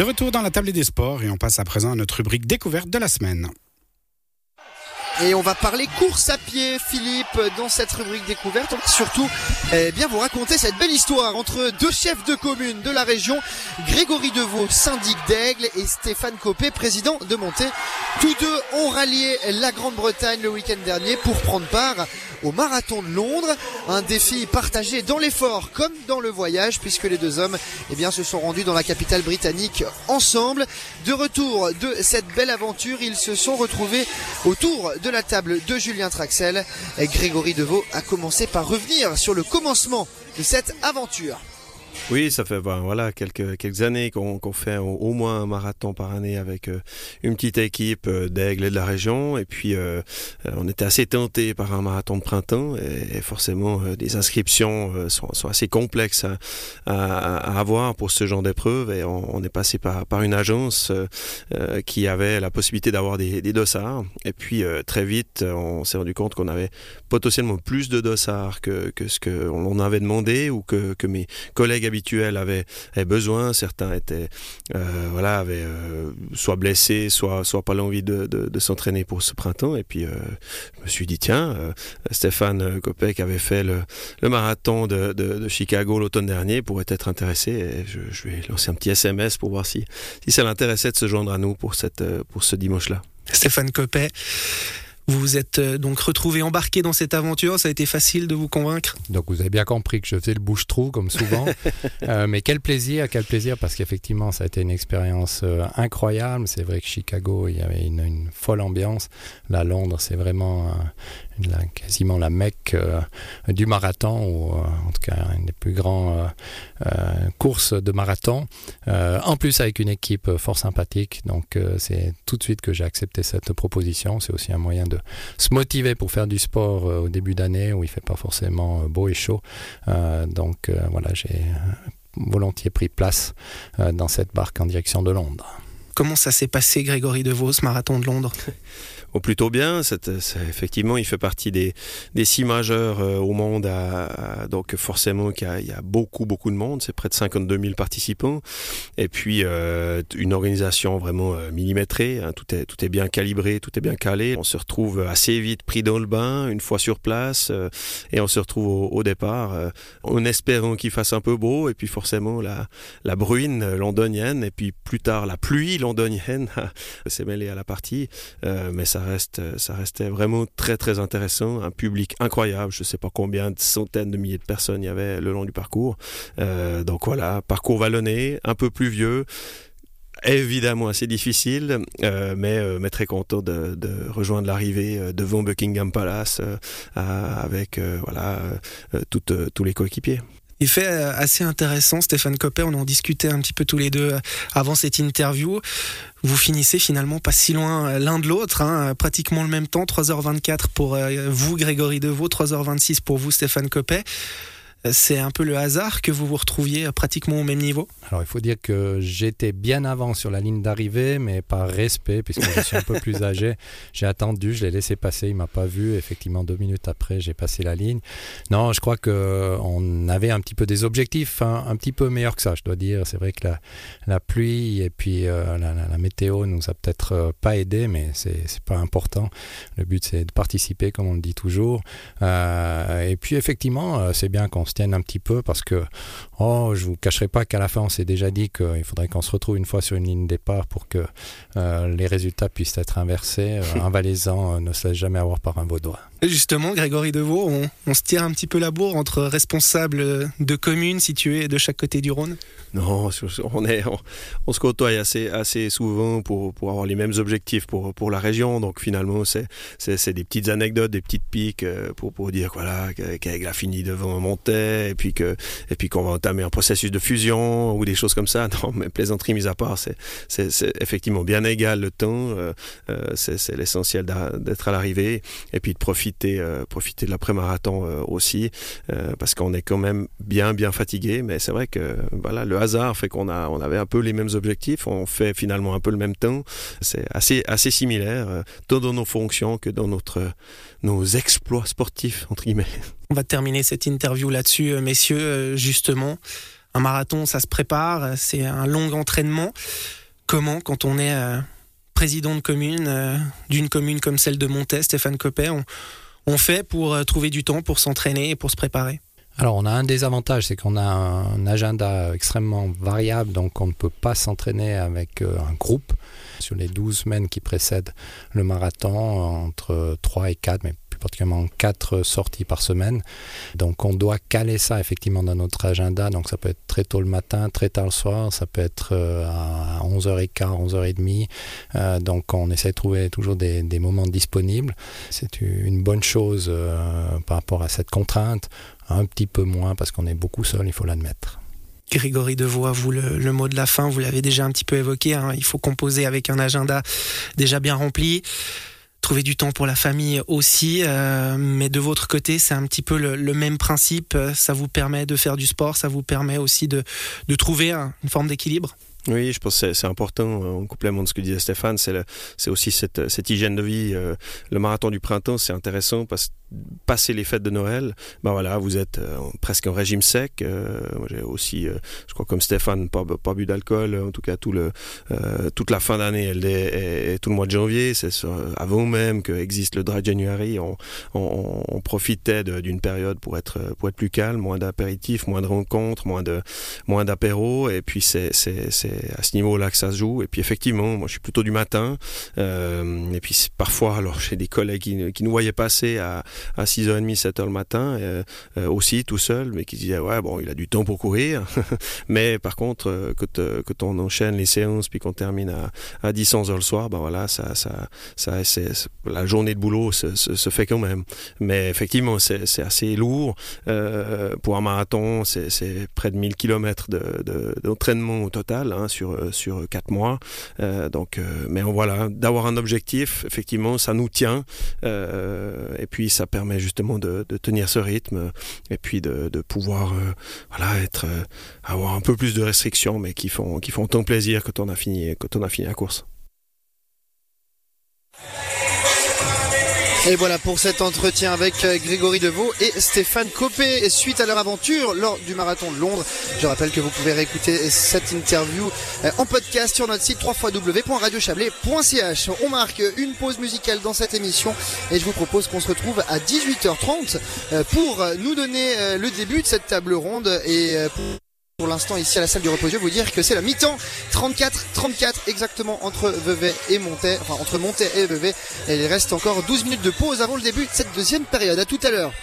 De retour dans la table des sports et on passe à présent à notre rubrique découverte de la semaine. Et on va parler course à pied, Philippe, dans cette rubrique découverte. On va surtout eh bien, vous raconter cette belle histoire entre deux chefs de commune de la région, Grégory Deveau, syndic d'Aigle, et Stéphane Copé, président de Montée. Tous deux ont rallié la Grande-Bretagne le week-end dernier pour prendre part au marathon de Londres. Un défi partagé dans l'effort comme dans le voyage, puisque les deux hommes eh bien, se sont rendus dans la capitale britannique ensemble. De retour de cette belle aventure, ils se sont retrouvés autour de la table de Julien Traxel. Grégory Deveau a commencé par revenir sur le commencement de cette aventure. Oui, ça fait ben, voilà quelques années qu'on qu'on fait au, moins un marathon par année avec euh, une petite équipe euh, d'Aigle et de la région. Et puis euh, on était assez tenté par un marathon de printemps et, forcément des inscriptions sont, assez complexes à, avoir pour ce genre d'épreuve. Et on, est passé par une agence qui avait la possibilité d'avoir des, des, dossards. Et puis très vite, on s'est rendu compte qu'on avait potentiellement plus de dossards que que ce que on avait demandé ou que mes collègues habituels avaient, besoin. Certains étaient, euh, voilà, avaient euh, soit blessés, soit, soit pas l'envie de, s'entraîner pour ce printemps. Et puis, euh, je me suis dit, tiens, Stéphane Kopek avait fait le, le marathon de, de, de Chicago l'automne dernier, pourrait être intéressé. Et je, je vais lancer un petit SMS pour voir si, si ça l'intéressait de se joindre à nous pour, cette, pour ce dimanche-là. Stéphane Copet, vous vous êtes euh, donc retrouvé embarqué dans cette aventure. Ça a été facile de vous convaincre? Donc vous avez bien compris que je faisais le bouche-trou comme souvent. euh, mais quel plaisir, quel plaisir parce qu'effectivement ça a été une expérience euh, incroyable. C'est vrai que Chicago, il y avait une, une folle ambiance. Là, Londres, c'est vraiment la, quasiment la mecque euh, du marathon ou euh, en tout cas une des plus grandes courses de marathon. en plus avec une équipe fort sympathique. Donc c'est tout de suite que j'ai accepté cette proposition. C'est aussi un moyen de se motiver pour faire du sport euh, au début d'année où il fait pas forcément euh, beau et chaud. Euh, donc euh, voilà, j'ai volontiers pris place euh, dans cette barque en direction de Londres. Comment ça s'est passé, Grégory DeVos, marathon de Londres? plutôt bien. Effectivement, il fait partie des, six majeurs euh, au monde. Donc forcément, il y, a, beaucoup, beaucoup de monde. C'est près de 52 000 participants. Et puis, euh, une organisation vraiment euh, millimétrée. Hein, tout, est, tout est bien calibré, tout est bien calé. On se retrouve assez vite pris dans le bain, une fois sur place. Et on se retrouve au, départ en espérant qu'il fasse un peu beau. Et puis forcément, la, bruine londonienne. Et puis plus tard, la pluie londonienne s'est mêlée à la partie. Mais ça reste, ça restait vraiment très très intéressant, un public incroyable, je sais pas combien de centaines de milliers de personnes il y avait le long du parcours. Euh, donc voilà, parcours vallonné, un peu plus vieux, évidemment assez difficile, euh, mais, euh, très content de, rejoindre l'arrivée euh, devant Buckingham Palace euh, avec euh, voilà euh, tous les coéquipiers. Il fait assez intéressant, Stéphane Copper, on en discutait un petit peu tous les deux avant cette interview. Vous finissez finalement pas si loin l'un de l'autre, hein, pratiquement le même temps, 3h24 pour vous, Grégory Deveau, 3h26 pour vous, Stéphane Copet c'est un peu le hasard que vous vous retrouviez pratiquement au même niveau? Alors il faut dire que j'étais bien avant sur la ligne d'arrivée, mais par respect, puisque je suis un peu plus âgé, j'ai attendu, je l'ai laissé passer, il m'a pas vu. Effectivement, deux minutes après, j'ai passé la ligne. Non, je crois que on avait un petit peu des objectifs, hein, un petit peu meilleurs que ça, je dois dire. C'est vrai que la, la, pluie et puis euh, la, la, la, météo nous a peut-être euh, pas aidé, mais c'est pas important. Le but c'est de participer, comme on le dit toujours. Euh, et puis effectivement, c'est bien qu'on se tienne un petit peu parce que oh, je vous cacherai pas qu'à la fin on s'est déjà dit qu'il faudrait qu'on se retrouve une fois sur une ligne de départ pour que euh, les résultats puissent être inversés. Euh, un valaisan euh, ne se laisse jamais avoir par un vaudois. Justement, Grégory Deveau, on, on, se tire un petit peu la bourre entre responsables de communes situées de chaque côté du Rhône? Non, on, est, on, se côtoie assez, assez souvent pour, pour avoir les mêmes objectifs pour, pour la région. Donc finalement, c'est des petites anecdotes, des petites piques pour, pour dire voilà, qu'Aigle a fini devant Montet et puis et puis qu'on va entamer un processus de fusion ou des choses comme ça. Non, mais plaisanterie mise à part, c'est effectivement bien égal le temps. Euh, c'est l'essentiel d'être à l'arrivée et puis de profiter profiter, euh, de l'après-marathon euh, aussi, euh, parce qu'on est quand même bien, bien fatigué. Mais c'est vrai que voilà, le hasard fait qu'on a, on avait un peu les mêmes objectifs. On fait finalement un peu le même temps. C'est assez, assez similaire, euh, tant dans nos fonctions que dans notre, nos exploits sportifs, entre guillemets. On va terminer cette interview là-dessus, messieurs, justement Un marathon, ça se prépare, c'est un long entraînement. Comment, quand on est président de commune, d'une commune comme celle de Montet, Stéphane Copet, on fait pour trouver du temps pour s'entraîner et pour se préparer? Alors, on a un désavantage, c'est qu'on a un agenda extrêmement variable, donc on ne peut pas s'entraîner avec euh, un groupe. Sur les 12 semaines qui précèdent le marathon, entre 3 et 4, mais particulièrement 4 sorties par semaine. Donc on doit caler ça effectivement dans notre agenda. Donc ça peut être très tôt le matin, très tard le soir, ça peut être euh, à 11h15, 11h30. Euh, donc on essaie de trouver toujours des, moments disponibles. C'est une bonne chose par rapport à cette contrainte un petit peu moins parce qu'on est beaucoup seul, il faut l'admettre. Grégory Devoix, vous, le, mot de la fin, vous l'avez déjà un petit peu évoqué, hein. il faut composer avec un agenda déjà bien rempli, trouver du temps pour la famille aussi, euh, mais de votre côté, c'est un petit peu le, même principe, ça vous permet de faire du sport, ça vous permet aussi de, trouver une forme d'équilibre oui, je pense que c'est important, en complément de ce que disait Stéphane, c'est aussi cette, cette, hygiène de vie. Euh, le marathon du printemps, c'est intéressant parce que passer les fêtes de Noël, ben voilà, vous êtes euh, presque en régime sec. Euh, j'ai aussi, euh, je crois comme Stéphane, pas, bu d'alcool. En tout cas, tout le, toute la fin d'année est, tout le mois de janvier. C'est avant même que existe le dry January, on, on, profitait d'une période pour être pour être plus calme, moins d'apéritifs, moins de rencontres, moins de moins d'apéros. Et puis c'est c'est à ce niveau-là que ça se joue. Et puis effectivement, moi je suis plutôt du matin. et puis parfois, alors j'ai des collègues qui, qui nous voyaient passer à à 6h30, 7h le matin, euh, euh, aussi tout seul, mais qui disait ouais bon il a du temps pour courir, mais par contre euh, quand, on enchaîne les séances puis qu'on termine à, à 10 11 h le soir, ben voilà ça ça ça c'est la journée de boulot se, se, fait quand même. Mais effectivement c'est assez lourd pour un marathon, c'est près de 1000 km d'entraînement de, au total hein, sur sur 4 mois. donc mais voilà d'avoir un objectif, effectivement ça nous tient et puis ça permet justement de, tenir ce rythme et puis de, pouvoir euh, voilà être euh, avoir un peu plus de restrictions mais qui font qui font tant plaisir quand on a fini quand on a fini la course. Et voilà pour cet entretien avec euh, Grégory Deveau et Stéphane Copé suite à leur aventure lors du marathon de Londres. Je rappelle que vous pouvez réécouter cette interview euh, en podcast sur notre site www.radiochablais.ch. On marque une pause musicale dans cette émission et je vous propose qu'on se retrouve à 18h30 euh, pour nous donner le début de cette table ronde et pour l'instant ici à la salle du reposieux vous dire que c'est la mi-temps 34-34 exactement entre Vevey et Montet, enfin entre Montet et Vevey. Et il reste encore 12 minutes de pause avant le début de cette deuxième période. À tout à l'heure.